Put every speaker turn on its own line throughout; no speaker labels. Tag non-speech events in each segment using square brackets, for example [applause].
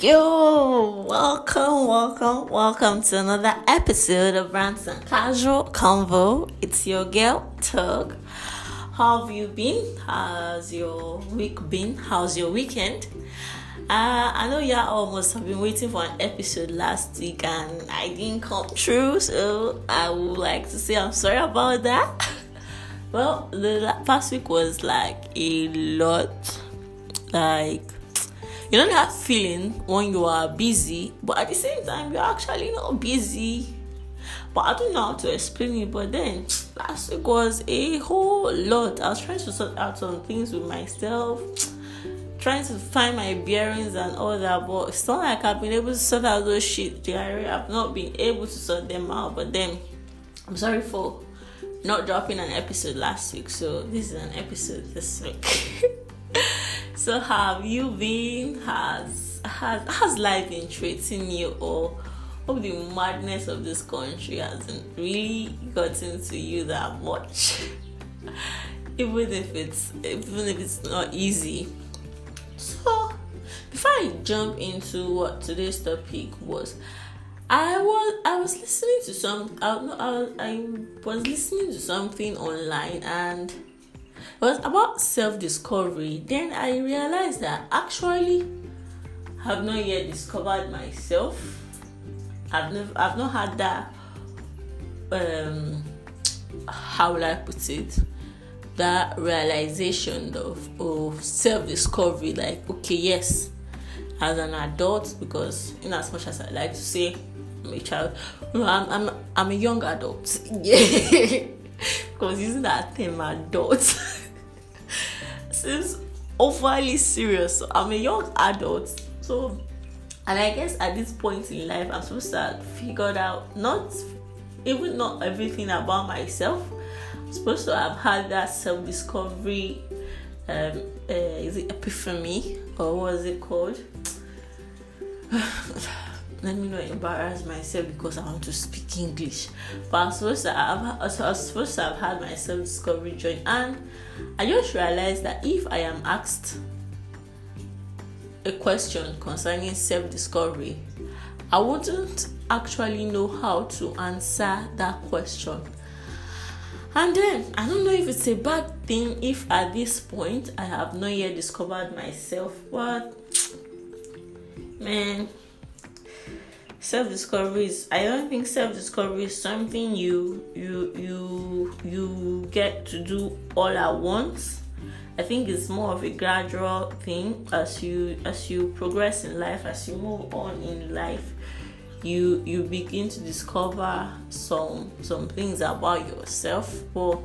Yo, welcome, welcome, welcome to another episode of Ransom Casual Convo. It's your girl, Tug. How have you been? How's your week been? How's your weekend? Uh, I know y'all almost have been waiting for an episode last week and I didn't come true, so I would like to say I'm sorry about that. [laughs] well, the past week was like a lot, like you know that feeling when you are busy, but at the same time you're actually not busy. But I don't know how to explain it. But then last week was a whole lot. I was trying to sort out some things with myself, trying to find my bearings and all that. But it's not like I've been able to sort out those shit. I've not been able to sort them out. But then I'm sorry for not dropping an episode last week. So this is an episode this week. [laughs] So have you been? Has has has life been treating you or hope the madness of this country hasn't really gotten to you that much? [laughs] even if it's even if it's not easy. So before I jump into what today's topic was, I was I was listening to some I, I, I was listening to something online and was about self discovery. Then I realized that actually have not yet discovered myself. I've never I've not had that um how will I put it? That realization of, of self discovery, like okay, yes, as an adult, because in as much as I like to say I'm a child, no, I'm I'm I'm a young adult. [laughs] Yeah. because using that term adult [laughs] seems overly serious. So I'm a young adult, so and I guess at this point in life, I'm supposed to have figured out not even not everything about myself. I'm supposed to have had that self discovery. Um, uh, is it epiphany or what is it called? [sighs] [sighs] [sighs] let me not embarrass myself because I want to speak English. But I'm supposed to have, I was supposed to have had my self discovery journey, and I just realized that if I am asked a question concerning self discovery, I wouldn't actually know how to answer that question. And then I don't know if it's a bad thing if at this point I have not yet discovered myself, but man self-discovery is i don't think self-discovery is something you you you you get to do all at once. I think it's more of a gradual thing as you as you progress in life as you move on in life you you begin to discover some some things about yourself. But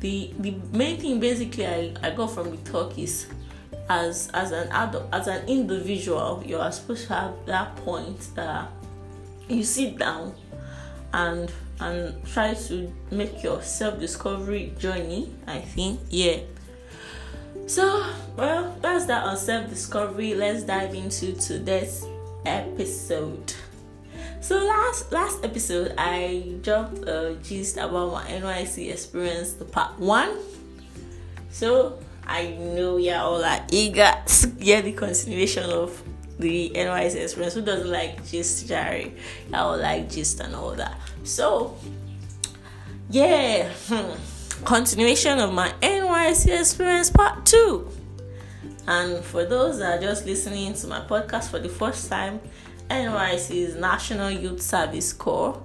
the the main thing basically i, I got from the talk is as as an adult as an individual you are supposed to have that point that you sit down and and try to make your self-discovery journey i think. Yeah. So well that's that on self-discovery. Let's dive into today's episode. So last last episode i dropped a gist about my NYSC experience the part one. So I know you're all are eager to get the continuation of the NYSC experience. Who doesn't like gist, Jerry? you all like gist and all that. So, yeah, hmm. continuation of my NYSC experience part two. And for those that are just listening to my podcast for the first time, NYSC is National Youth Service Corps.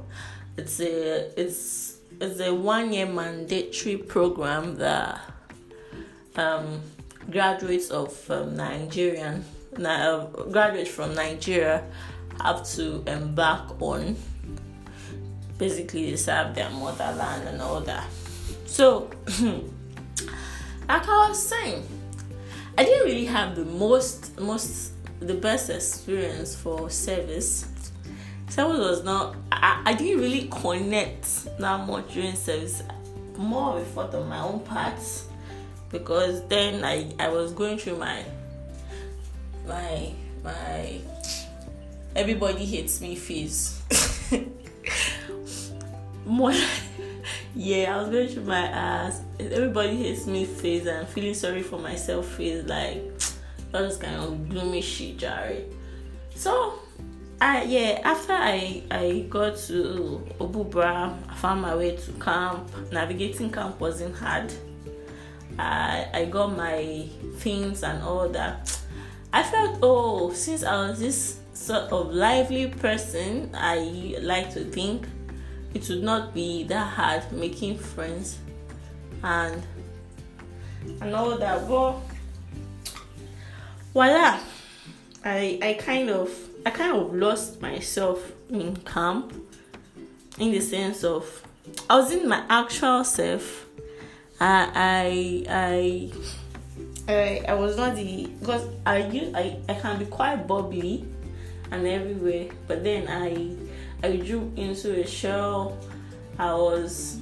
It's a it's it's a one year mandatory program that um, graduates of um, Nigerian uh, graduates from Nigeria have to embark on. Basically, they serve their motherland and all that. So, [clears throat] like I was saying, I didn't really have the most most the best experience for service. Service was not. I, I didn't really connect that much during service. More of a on my own part because then I, I was going through my my my everybody hates me phase. [laughs] More yeah, I was going through my ass everybody hates me phase and feeling sorry for myself phase like [tsk] that was kind of gloomy shit, Jerry. so I yeah after I I got to Obubra, I found my way to camp. Navigating camp wasn't hard. I I got my things and all that. I felt oh since I was this sort of lively person, I like to think it would not be that hard making friends and and all that. But voila, I I kind of I kind of lost myself in camp in the sense of I was in my actual self. I I I I, was not the because I use I, I can be quite bubbly and everywhere, but then I I drew into a shell. I was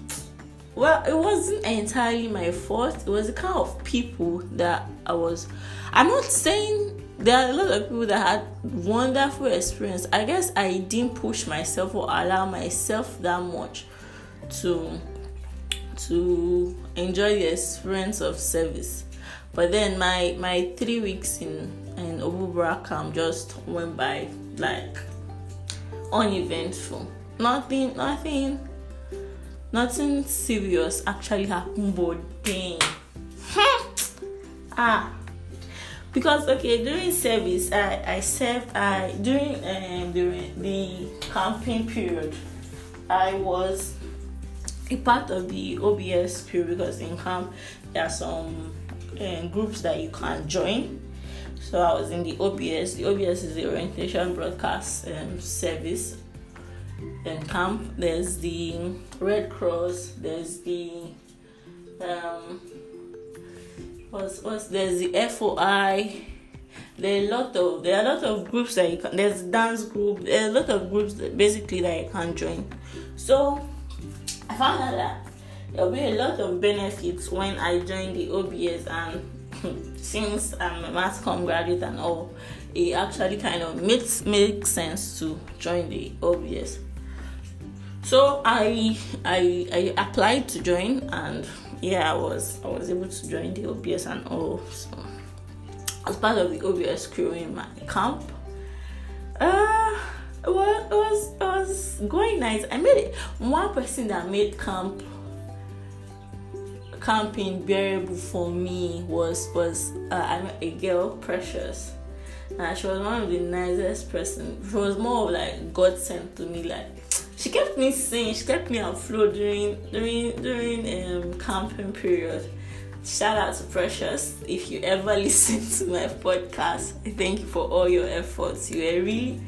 well, it wasn't entirely my fault. It was the kind of people that I was. I'm not saying there are a lot of people that had wonderful experience. I guess I didn't push myself or allow myself that much to to enjoy the experience of service. But then my my three weeks in in Obubra camp just went by like uneventful. Nothing nothing nothing serious actually happened but then ah because okay during service i i served i during um during the camping period i was a part of the obs because in camp there are some um, groups that you can join. So i was in the obs the obs is the orientation broadcast um, service in camp. There's the red cross there's the um what's, what's there's the foi there are a lot of there are a lot of groups that you can there's dance group there are a lot of groups that basically that you can join. So i found out that there'll be a lot of benefits when i join the obs and [laughs] since i'm a mass graduate and all it actually kind of makes makes sense to join the obs so I I I applied to join and yeah I was I was able to join the OBS and all so as part of the OBS crew in my camp. Uh it was, it was it was going nice. I made it one person that made camp camping bearable for me was was uh, a girl precious and she was one of the nicest person she was more of like god sent to me like she kept me sane. She kept me afloat during during during um, camping period. Shout out to Precious. If you ever [laughs] listen to my podcast, thank you for all your efforts. You are really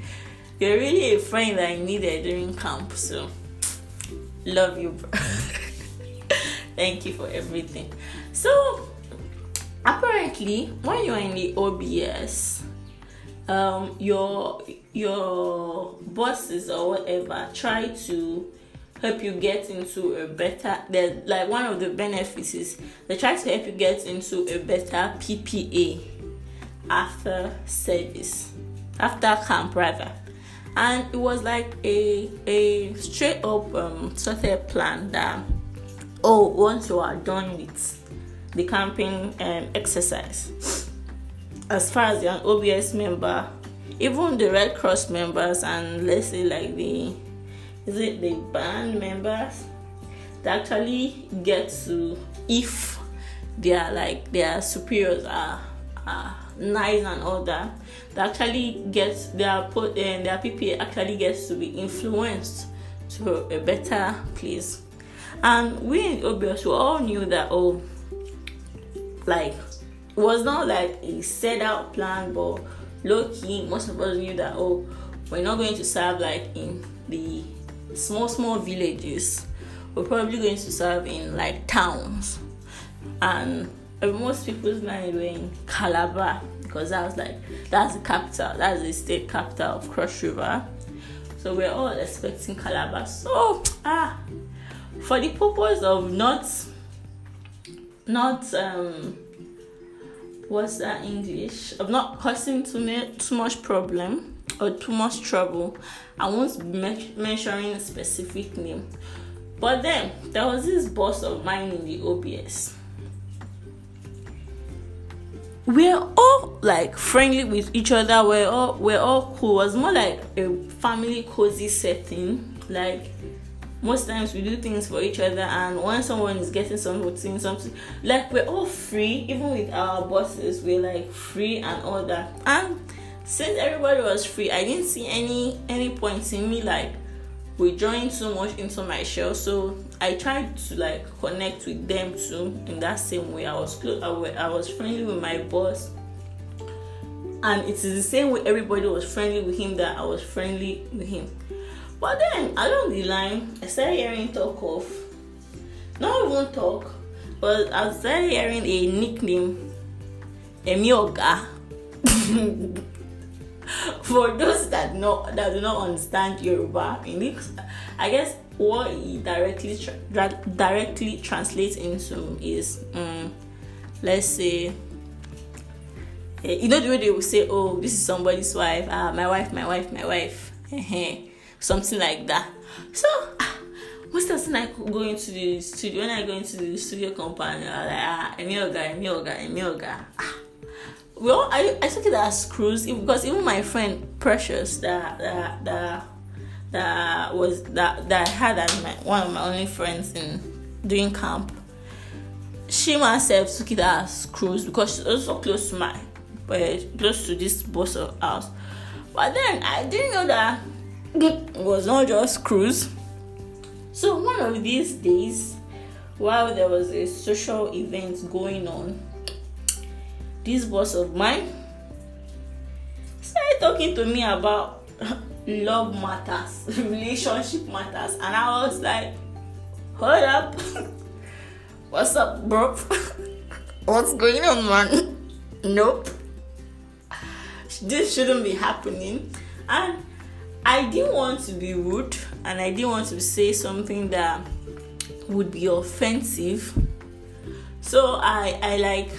you're really a friend that I needed during camp. So love you, bro. [laughs] thank you for everything. So apparently, when you're in the OBS, um, your your bosses or whatever try to help you get into a better like one of the benefits is they try to help you get into a better PPA after service after camp rather and it was like a a straight up um sorted plan that oh once you are done with the camping um, exercise as far as an OBS member, even the Red Cross members and let's say like the is it the band members, they actually get to if they are like their superiors are, are nice and all that, they actually get their put and eh, their PPA actually gets to be influenced to a better place. And we in OBS we all knew that oh like it was not like a set out plan, but low key, most of us knew that oh, we're not going to serve like in the small small villages. We're probably going to serve in like towns, and most people's mind were in Calabar because that was like that's the capital, that's the state capital of Cross River. So we're all expecting Calabar. So ah, for the purpose of not not um what's that English of not causing too, me- too much problem or too much trouble. I won't be me- mentioning a specific name. But then there was this boss of mine in the OBS. We're all like friendly with each other. We're all we're all cool. It was more like a family cozy setting. Like most times we do things for each other and when someone is getting something something like we're all free even with our bosses we're like free and all that and since everybody was free i didn't see any any point in me like withdrawing too much into my shell so i tried to like connect with them too in that same way i was close I was, friendly with my boss and it is the same way everybody was friendly with him that i was friendly with him but then along the line, I started hearing talk of, not even talk, but I started hearing a nickname, Emioga. [laughs] For those that know that do not understand Yoruba, in this, I guess what he directly tra- directly translates into is, um, let's say, eh, you know the way they will say, "Oh, this is somebody's wife. Ah, my wife, my wife, my wife." something like that. So most of the time I go into the studio, when I go into the studio company, I'm like, ah, Emioga, Emioga, Emioga. Ah. Well, I, I took it as cruise because even my friend Precious that that that, that was that that I had as my one of my only friends in doing camp. She myself took it as cruise because she's also close to my, uh, close to this boss of house. But then I didn't know that it was not just cruise. So one of these days, while there was a social event going on, this boss of mine started talking to me about love matters, [laughs] relationship matters, and I was like, hold up, [laughs] what's up, bro? [laughs] What's going on, man? Nope, this shouldn't be happening, and I didn't want to be rude and I didn't want to say something that would be offensive. So I I like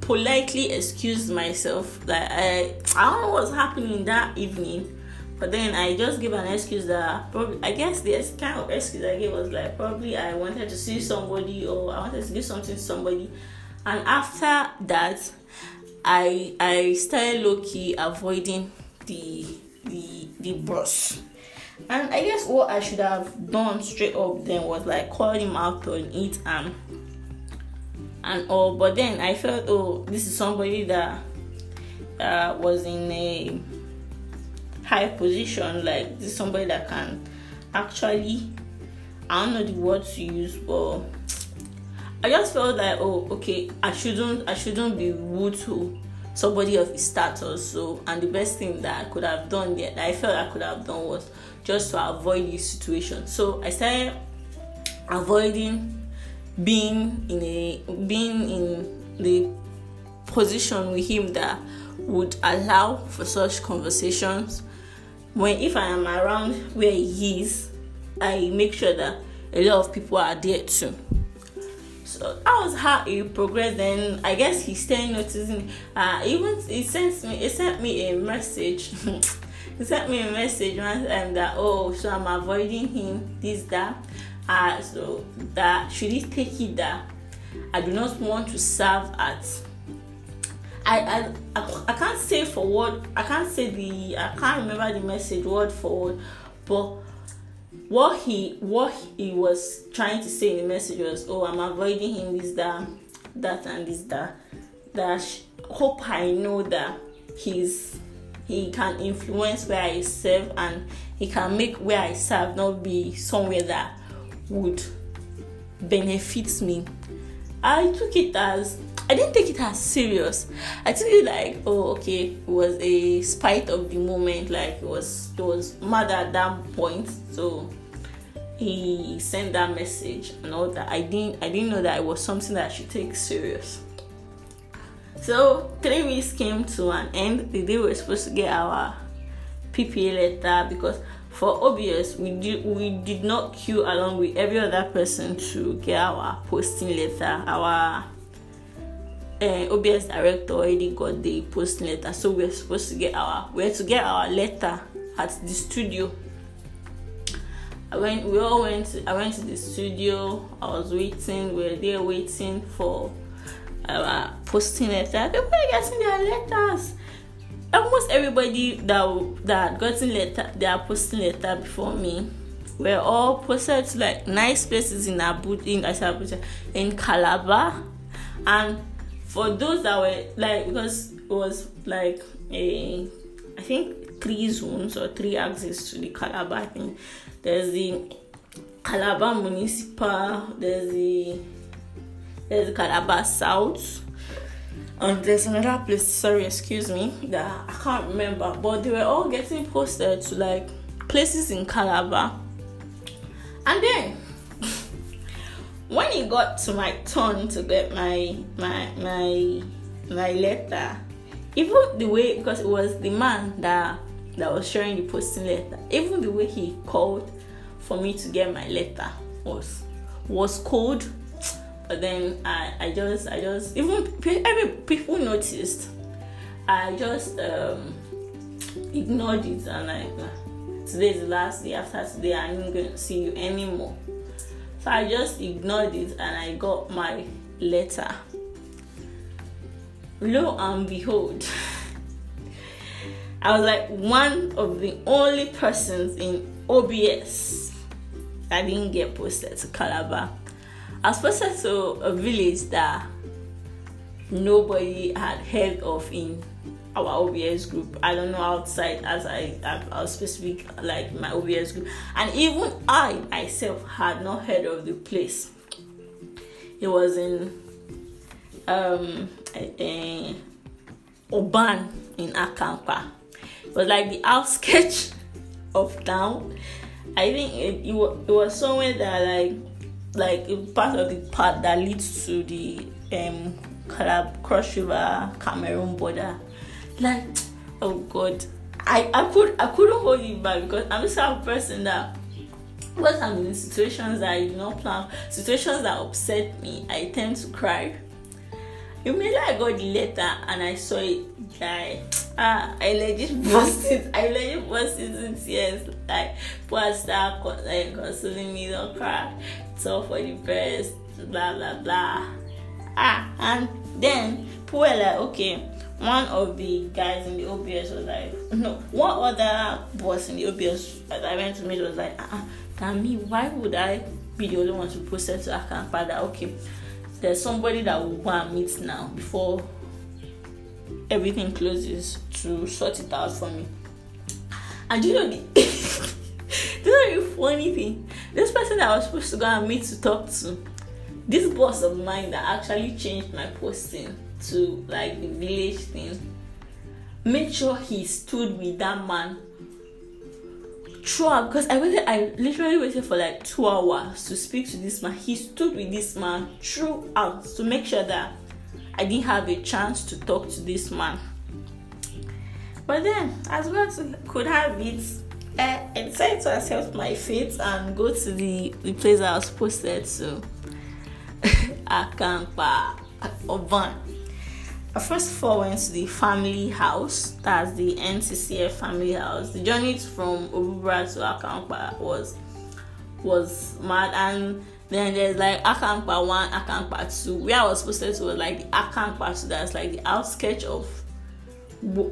politely excused myself that I I don't know what's happening that evening. But then I just gave an excuse that probably I guess the kind of excuse I gave was like probably I wanted to see somebody or I wanted to give something to somebody. And after that I I started low key avoiding the the the boss. And I guess what I should have done straight up then was like call him out on it and and all. But then I felt, oh, this is somebody that uh, was in a high position. Like this is somebody that can actually, I don't know the word to use, but I just felt like, oh, okay, I shouldn't, I shouldn't be rude to somebody of his status. So, and the best thing that I could have done that I felt I could have done was just to avoid this situation. So I started avoiding being in a being in the position with him that would allow for such conversations. When if I am around where he is, I make sure that a lot of people are there too. So that was how it progressed. Then I guess he's still noticing. Uh, even he sent me, he sent me a message. [laughs] he sent me a message one time that oh, so I'm avoiding him. This that. Uh, so that should he take it that I do not want to serve at. I, I, I, can't say for word I can't say the I can't remember the message word for word, but what he what he was trying to say in the message was oh i'm avoiding him this that that and this that. That hope i know that he's he can influence where i serve and he can make where i serve not be somewhere that would benefit me. I took it as I didn't take it as serious. I took it like, oh, okay, it was a spite of the moment. Like it was, it was mad at that point. So he sent that message and all that. I didn't, I didn't know that it was something that I should take serious. So three weeks came to an end. The day we were supposed to get our PPA letter because for obvious we did we did not queue along with every other person to get our posting letter our uh, OBS director already got the post letter, so we're supposed to get our we're to get our letter at the studio. I went, we all went. I went to the studio. I was waiting. We were there waiting for our posting letter. People are getting their letters. Almost everybody that that gotten letter, they are posting letter before me. We're all posted to like nice places in Abuja, in Calabar, and for those that were like because it was like a, I think three zones or three axes to the Calabar thing. There's the Calabar Municipal, there's the there's the Calabar South, and there's another place, sorry, excuse me, that I can't remember, but they were all getting posted to like places in Calabar. And then when it got to my turn to get my my my my letter, even the way because it was the man that that was sharing the posting letter, even the way he called for me to get my letter was was cold. But then I, I just I just even every people noticed. I just um, ignored it and like today is the last day. After today, I'm not going to see you anymore. So I just ignored it and I got my letter. Lo and behold, I was like one of the only persons in OBS I didn't get posted to Calabar. I was posted to a village that nobody had heard of in our OBS group. I don't know outside as I was specific like my OBS group, and even I myself had not heard of the place. It was in um a, a Oban in Akamkpa. It was like the outskirts [laughs] of town I think it, it, it was somewhere that like like part of the path that leads to the um Cross River Cameroon border. Like oh god. I, I could I couldn't hold it back because I'm just a person that once I'm in situations that I do not plan, situations that upset me, I tend to cry. Immediately I got the letter and I saw it, like ah, I legit [laughs] busted. I legit busted in tears. Like, was that like consoling me, don't cry. It's all for the best. Blah blah blah. Ah, and then were like, okay. One of the guys in the OBS was like, no. One other boss in the OBS that I went to meet was like, ah, uh-uh, me, why would I be the only one to it to father? Okay there's somebody that will go and meet now before everything closes to sort it out for me. And you know the this is a funny thing. This person that I was supposed to go and meet to talk to, this boss of mine that actually changed my posting to like the village thing, made sure he stood with that man throughout because I waited, I literally waited for like two hours to speak to this man. He stood with this man throughout to make sure that I didn't have a chance to talk to this man. But then, as God could have it, eh, I decided to accept my fate and go to the, the place I was posted to. Akamkpa, Oban. I uh, first of all went to the family house, that's the NCCF family house. The journey from Obubra to Akamkpa was was mad and then there's like Akamkpa 1, Akamkpa 2. Where I was posted to was like the Akamkpa 2, that's like the outskirts of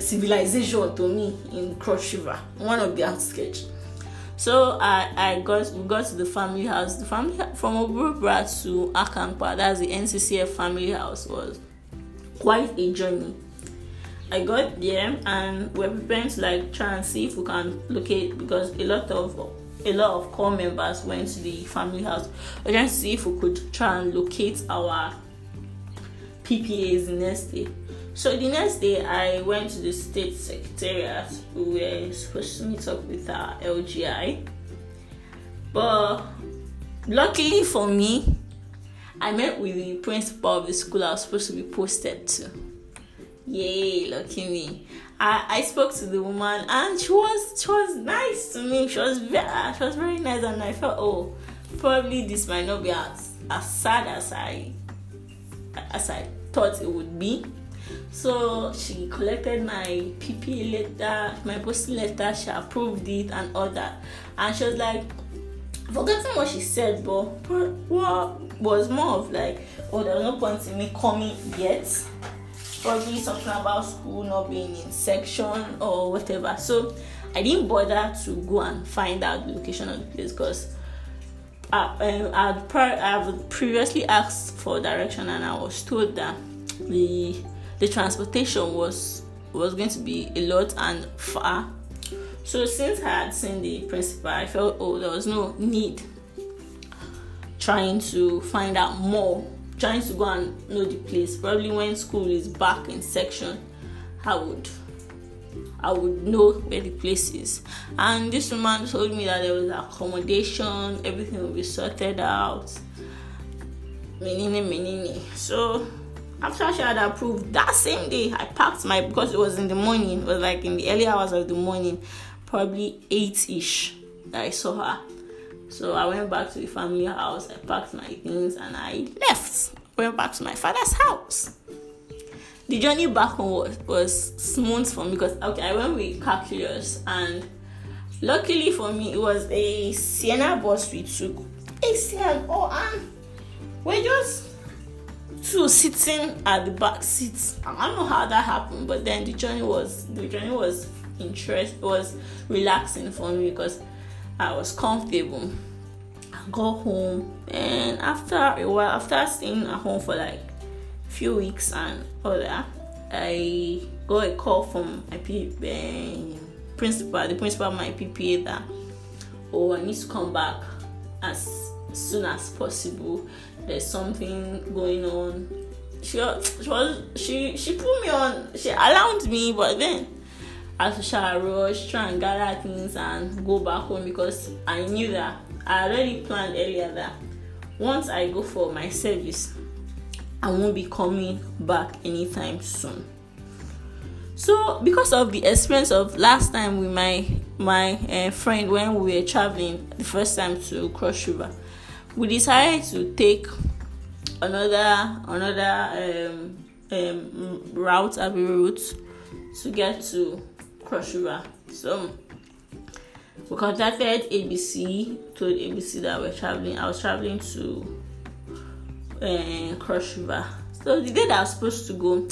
civilization to me in Cross River, one of the outskirts. So I, I got we got to the family house. The family from Obubra to Akamkpa, that's the NCCF family house was quite a journey. I got there and we're preparing to like try and see if we can locate because a lot of a lot of corps members went to the family house. We're trying to see if we could try and locate our PPAs the next day. So the next day I went to the state secretariat. We were supposed to meet up with our LGI. But luckily for me, I met with the principal of the school I was supposed to be posted to. Yay, lucky me. I, I spoke to the woman and she was she was nice to me. She was very ah, she was very nice and I felt oh probably this might not be as, as sad as I as I thought it would be. So she collected my PP letter, my posting letter, she approved it and all that. And she was like, forgetting what she said, but what was more of like, oh, there was no point in me coming yet. probably something about school not being in section or whatever. So I didn't bother to go and find out the location of the place because I, um, I'd pre- I've previously asked for direction and I was told that the the transportation was was going to be a lot and far. So since I had seen the principal, I felt oh there was no need trying to find out more, trying to go and know the place. Probably when school is back in section, I would I would know where the place is. And this woman told me that there was accommodation, everything will be sorted out. Menini, menini. So after she had approved that same day, I packed my because it was in the morning, it was like in the early hours of the morning, probably eight ish that I saw her. So I went back to the family house, I packed my things and I left. Went back to my father's house the journey back home was, was smooth for me because okay, I went with calculus and luckily for me it was a Sienna bus we took. A Sienna oh and we're just two sitting at the back seats. I don't know how that happened, but then the journey was the journey was interest was relaxing for me because I was comfortable. I got home and after a while after staying at home for like a few weeks and all that, I got a call from my P- uh, principal, the principal of my PPA that, oh, I need to come back as soon as possible. There's something going on. She, she was she she put me on. She allowed me, but then I to rush, try and gather things and go back home because I knew that I already planned earlier that once I go for my service, I won't be coming back anytime soon. So, because of the experience of last time with my my uh, friend when we were traveling the first time to Cross River, we decided to take another another um, um, route, Abbey route, to get to Cross River. So we contacted ABC, told ABC that we're traveling. I was traveling to uh, Cross River. So the day that I was supposed to go,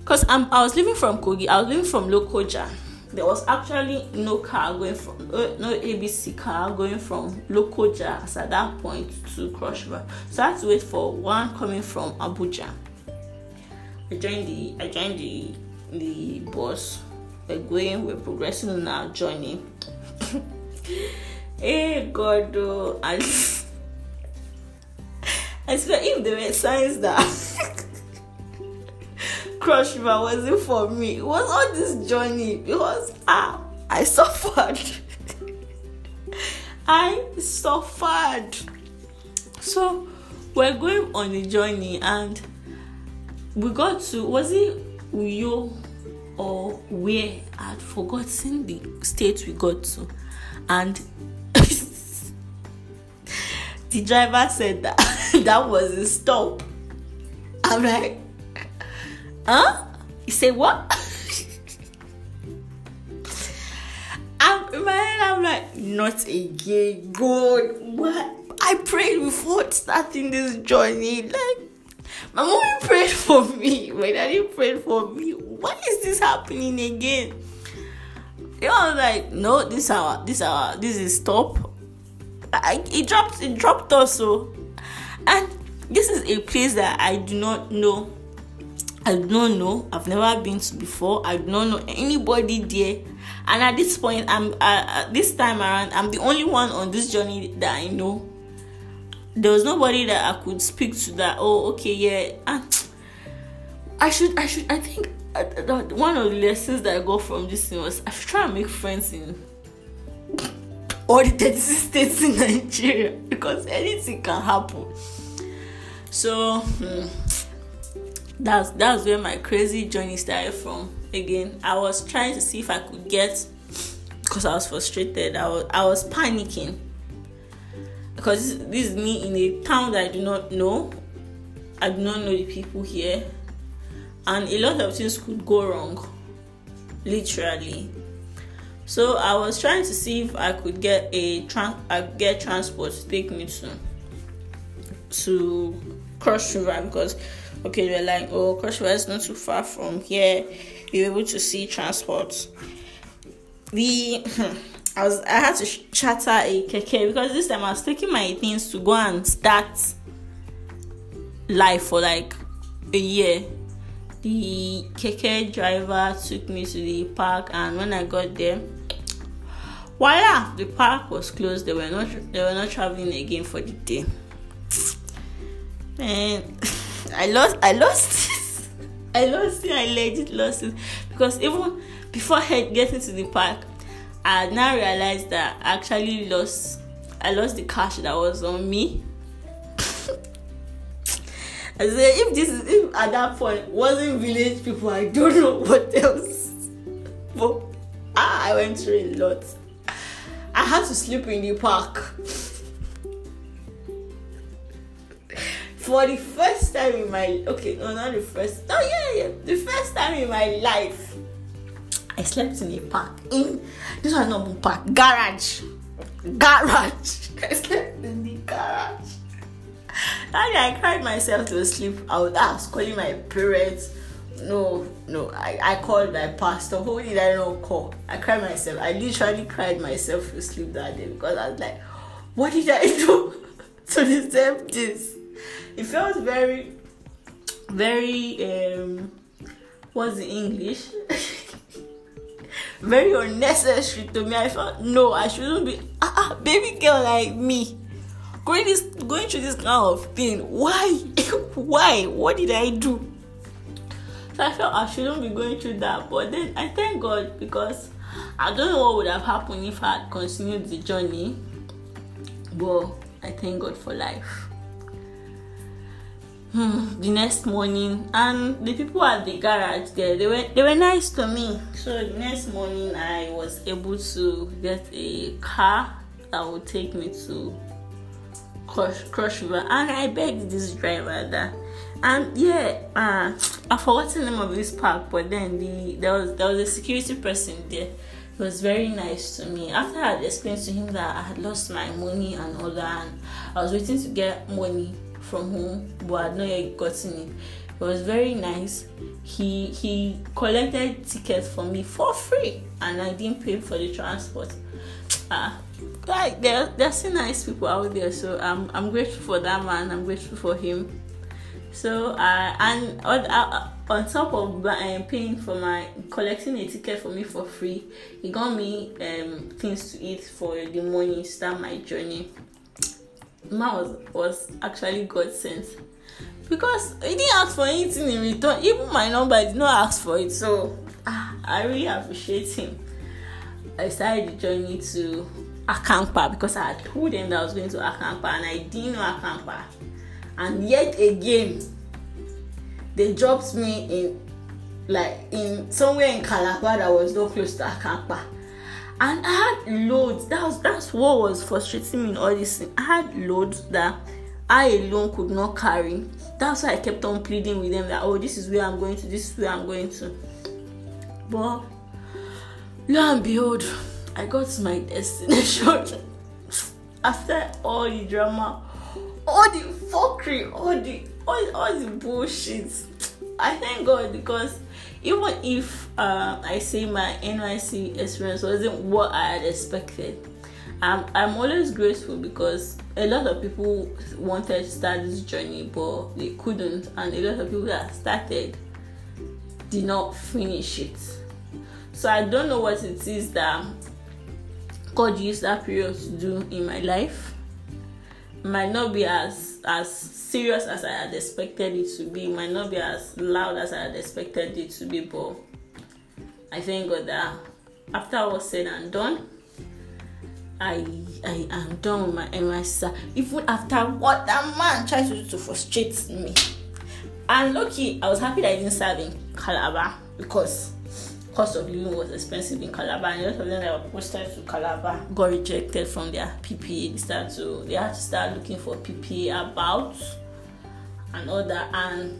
because I was leaving from Kogi, I was leaving from Lokoja. There was actually no car going from uh, no ABC car going from Lokoja as at that point to Cross River. So I had to wait for one coming from Abuja. I joined the I joined the the bus. We're going, we're progressing on our journey. [laughs] hey God, oh, [laughs] I swear, if there were signs that [laughs] Cross River wasn't for me, it was all this journey because ah, I suffered. [laughs] I suffered. So we're going on a journey and we got to was it Uyo or where I'd forgotten the state we got to and [laughs] the driver said that [laughs] that was a stop. I'm like, huh? You say what? I'm in my head, I'm like, not again, God. What? I prayed before starting this journey. Like, my mommy prayed for me. My daddy prayed for me. Why is this happening again? You know, I was like, no, this our this our this is stop. I, it dropped it dropped also and this is a place that i do not know i do not know. I've never been to before. I do not know anybody there. And at this point i'm uh, this time around i'm the only one on this journey that i know. There was nobody that i could speak to that oh okay yeah. And i should i should i think uh, one of the lessons that i got from this thing was i should try and make friends in all the 36 states in Nigeria [laughs] because anything can happen. So hmm, that's that's where my crazy journey started from. Again, I was trying to see if I could get because I was frustrated. I was I was panicking because this, this is me in a town that I do not know. I do not know the people here, and a lot of things could go wrong. Literally, so I was trying to see if I could get a trans- I get transport to take me to to Cross River because okay, we're like, oh, Cross is not too far from here. You're able to see transport. We, [laughs] I was, I had to charter a keke because this time I was taking my things to go and start life for like a year. The keke driver took me to the park, and when I got there, voila, the park was closed. They were not, they were not traveling again for the day. And [laughs] I lost, I lost it. [laughs] I lost it. I legit lost it because even before getting to the park, I now realized that I actually lost. I lost the cash that was on me. [laughs] I said, if this is if at that point wasn't village people, I don't know [laughs] what else. But ah, I went through a lot. I had to sleep in the park. For the first time in my okay no not the first oh yeah yeah the first time in my life I slept in a park. In this was not a park garage. Garage. [laughs] I slept in the garage. And I cried myself to sleep. I was, I was calling my parents. No no I, I called my pastor. Who did I not call? I cried myself. I literally cried myself to sleep that day because I was like what did I [laughs] do to deserve this it felt very very um what's the english? [laughs] Very unnecessary to me. I felt no i shouldn't be ah, ah baby girl like me. Going this going through this kind of thing why? [laughs] Why? What did i do? So i felt i shouldn't be going through that. But then i thank god because i don't know what would have happened if i had continued the journey. But i thank god for life hmm, the next morning and the people at the garage there they were they were nice to me. So the next morning i was able to get a car that would take me to Cross, Cross River. And i begged this driver that and yeah uh i forgot the name of this park but then the there was there was a security person there. He was very nice to me. After i had explained to him that i had lost my money and all that and i was waiting to get money from home, but had not yet gotten it. It was very nice. He he collected tickets for me for free, and I didn't pay for the transport. Ah, like there there's still nice people out there, so I'm I'm grateful for that man. I'm grateful for him. So uh, and on, uh, on top of uh, paying for my collecting a ticket for me for free, he got me um, things to eat for the morning start my journey man was, was actually God sent because he didn't ask for anything in return. Even my number did not ask for it. So ah, I really appreciate him. I started the journey to Akamkpa because I told them that I was going to Akamkpa and I didn't know Akamkpa. And yet again, they dropped me in like in somewhere in Calabar that was not close to Akamkpa and I had loads. That was that's what was frustrating me in all this thing. I had loads that I alone could not carry. That's why I kept on pleading with them that oh this is where I'm going to, this is where I'm going to. But lo and behold, I got to my destination [laughs] after all the drama, all the fuckery, all the all, all the bullshit. I thank God because even if uh, I say my NYSC experience wasn't what I had expected, I'm, I'm always grateful because a lot of people wanted to start this journey but they couldn't, and a lot of people that started did not finish it. So I don't know what it is that God used that period to do in my life. Might not be as as serious as I had expected it to be. It might not be as loud as I had expected it to be, but I thank God that after all said and done, I I am done with my NYC. Even after what that man tried to do to frustrate me. And lucky, I was happy that I didn't serve in Calabar because cost of living was expensive in Calabar, and a lot of them that were posted to Calabar got rejected from their PPA. They started to they had to start looking for PPA about and all that. And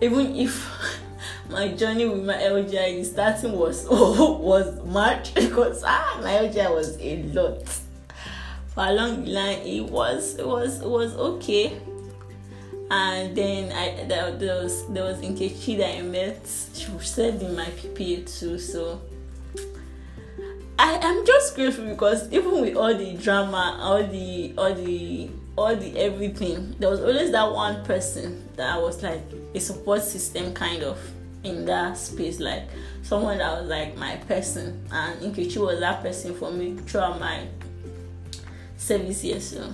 even if [laughs] my journey with my LGI starting was oh, [laughs] was March [laughs] because ah my LGI was a lot. For along the line, it was it was it was okay. And then I there, there was there was Nkechi that I met. She served in my PPA too, so I am just grateful because even with all the drama, all the all the all the everything, there was always that one person that I was like a support system kind of in that space, like someone that was like my person, and Nkechi was that person for me throughout my service here. So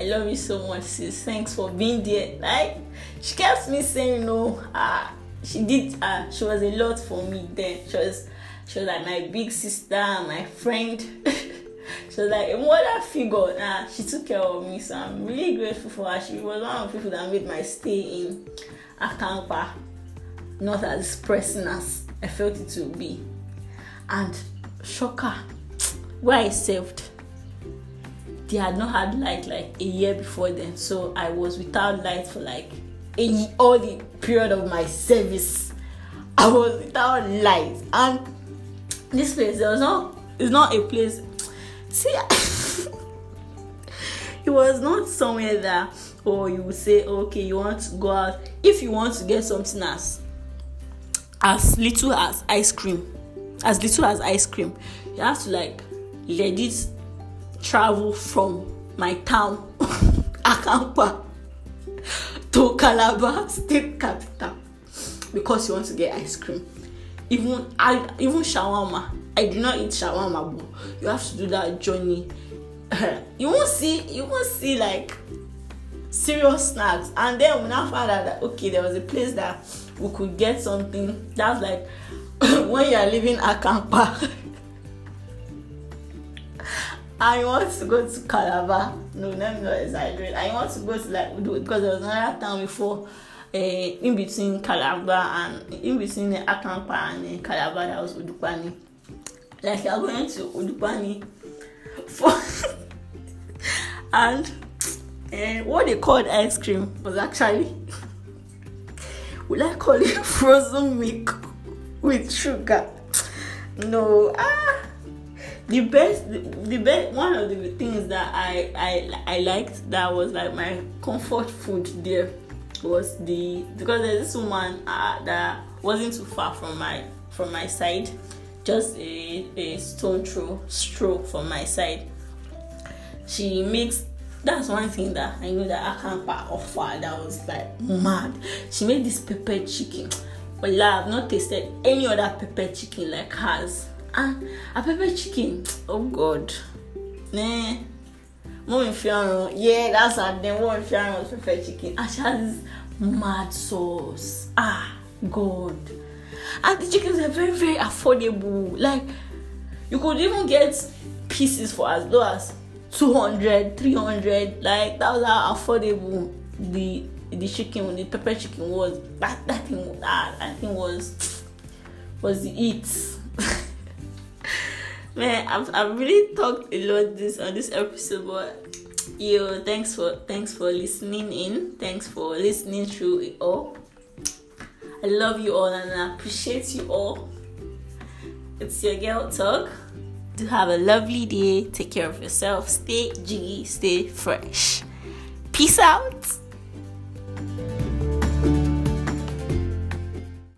I love you so much, sis. Thanks for being there. Like she kept me saying no. Ah, she did. Ah, she was a lot for me then. She was, she was like my big sister, my friend. [laughs] she was like a mother figure. Nah, she took care of me, so I'm really grateful for her. She was one of the people that made my stay in Akampa not as pressing as I felt it to be. And shocker, where I served they had not had light like a year before then. So i was without light for like a, all the period of my service. [laughs] I was without light. And this place there was not it's not a place. See [laughs] it was not somewhere that oh, you would say okay you want to go out. If you want to get something as as little as ice cream as little as ice cream you have to like legit travel from my town, [laughs] Akampa, to Calabar state capital because you want to get ice cream. Even I even shawarma. I do not eat shawarma, but you have to do that journey. [laughs] you won't see you won't see like serious snacks. And then when I found out that okay, there was a place that we could get something that's like [laughs] when you are leaving Akampa I want to go to Calabar. No, let me not exaggerate. I want to go to like because there was another town before uh, in between Calabar and in between the Akampa and uh, Calabar that was Udupani. Like you're going to Udupani for [laughs] and uh, what they called ice cream was actually would I call it [laughs] frozen milk with sugar? No, ah the best the, best one of the things that I, I I liked that was like my comfort food there was the because there's this woman uh, that wasn't too far from my from my side just a, a stone throw stroke from my side. She makes that's one thing that I know that I can't offer that was like mad. She made this pepper chicken. But I've not tasted any other pepper chicken like hers ah pepper chicken? Oh god. Nah mom fiano yeah that's her name mom fiano pepper chicken. And she has this mad sauce. Ah god. And the chickens are very very affordable. Like you could even get pieces for as low as 200 300 like that was how affordable the the chicken the pepper chicken was. That that thing that, that thing was was the eat [laughs] man I've, I've really talked a lot this on this episode but yo thanks for thanks for listening in. Thanks for listening through it all. I love you all and i appreciate you all. It's your girl talk. Do have a lovely day. Take care of yourself. Stay jiggy stay fresh. Peace out